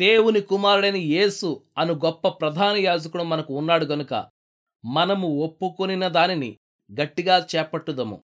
దేవుని కుమారుడైన యేసు అను గొప్ప ప్రధాన యాజకుడు మనకు ఉన్నాడు గనుక మనము ఒప్పుకొనిన దానిని గట్టిగా చేపట్టుదము.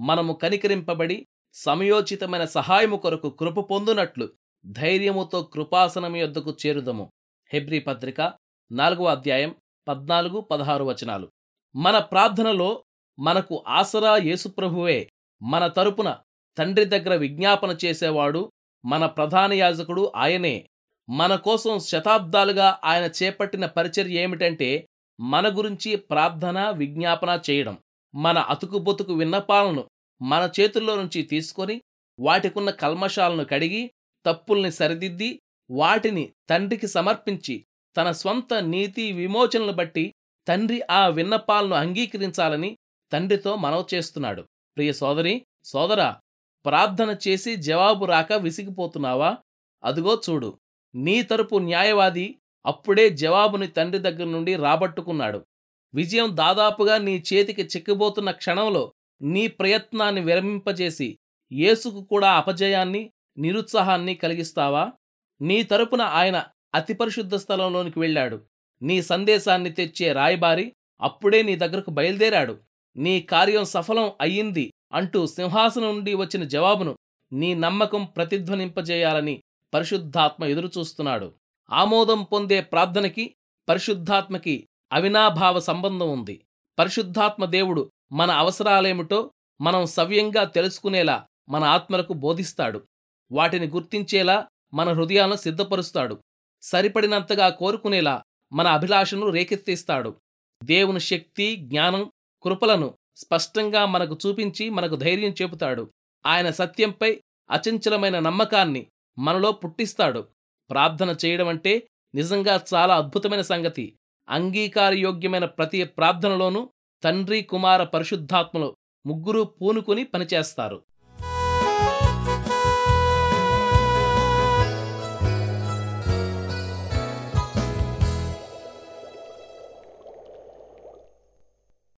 మనము కనికరింపబడి సమయోచితమైన సహాయము కొరకు కృప పొందునట్లు ధైర్యముతో కృపాసనం యొద్దకు చేరుదము. హెబ్రీ పత్రిక నాలుగవ అధ్యాయం పద్నాలుగు పదహారు వచనాలు. మన ప్రార్థనలో మనకు ఆసరా యేసుప్రభువే మన తరపున తండ్రి దగ్గర విజ్ఞాపన చేసేవాడు మన ప్రధాన యాజకుడు ఆయనే మన కోసం శతాబ్దాలుగా ఆయన చేపట్టిన పరిచర్య ఏమిటంటే మన గురించి ప్రార్థన విజ్ఞాపన చేయడం. మన అతుకుబొతుకు విన్నపాలను మన చేతుల్లో నుంచి తీసుకొని వాటికున్న కల్మషాలను కడిగి తప్పుల్ని సరిదిద్ది వాటిని తండ్రికి సమర్పించి తన స్వంత నీతి విమోచనలు బట్టి తండ్రి ఆ విన్నపాలను అంగీకరించాలని తండ్రితో మనవ చేస్తున్నాడు. ప్రియ సోదరి సోదరా ప్రార్థన చేసి జవాబు రాక విసిగిపోతున్నావా? అదుగో చూడు. నీ తరపు న్యాయవాది అప్పుడే జవాబుని తండ్రి దగ్గర నుండి రాబట్టుకున్నాడు. విజయం దాదాపుగా నీ చేతికి చిక్కబోతున్న క్షణంలో నీ ప్రయత్నాన్ని విరమింపజేసి యేసుకు కూడా అపజయాన్ని నిరుత్సాహాన్ని కలిగిస్తావా? నీ తరపున ఆయన అతి పరిశుద్ధ స్థలంలోనికి వెళ్ళాడు. నీ సందేశాన్ని తెచ్చే రాయబారి అప్పుడే నీ దగ్గరకు బయలుదేరాడు. నీ కార్యం సఫలం అయ్యింది అంటూ సింహాసనం నుండి వచ్చిన జవాబును నీ నమ్మకం ప్రతిధ్వనింపజేయాలని పరిశుద్ధాత్మ ఎదురుచూస్తున్నాడు. ఆమోదం పొందే ప్రార్థనకి పరిశుద్ధాత్మకి అవినాభావ సంబంధం ఉంది. పరిశుద్ధాత్మ దేవుడు మన అవసరాలేమిటో మనం సవ్యంగా తెలుసుకునేలా మన ఆత్మలకు బోధిస్తాడు. వాటిని గుర్తించేలా మన హృదయాలను సిద్ధపరుస్తాడు. సరిపడినంతగా కోరుకునేలా మన అభిలాషను రేకెత్తిస్తాడు. దేవుని శక్తి జ్ఞానం కృపలను స్పష్టంగా మనకు చూపించి మనకు ధైర్యం చెబుతాడు. ఆయన సత్యంపై అచంచలమైన నమ్మకాన్ని మనలో పుట్టిస్తాడు. ప్రార్థన చేయడం అంటే నిజంగా చాలా అద్భుతమైన సంగతి. అంగీకారయోగ్యమైన ప్రతి ప్రార్థనలోనూ తండ్రి కుమార పరిశుద్ధాత్మలు ముగ్గురూ పూనుకుని పనిచేస్తారు.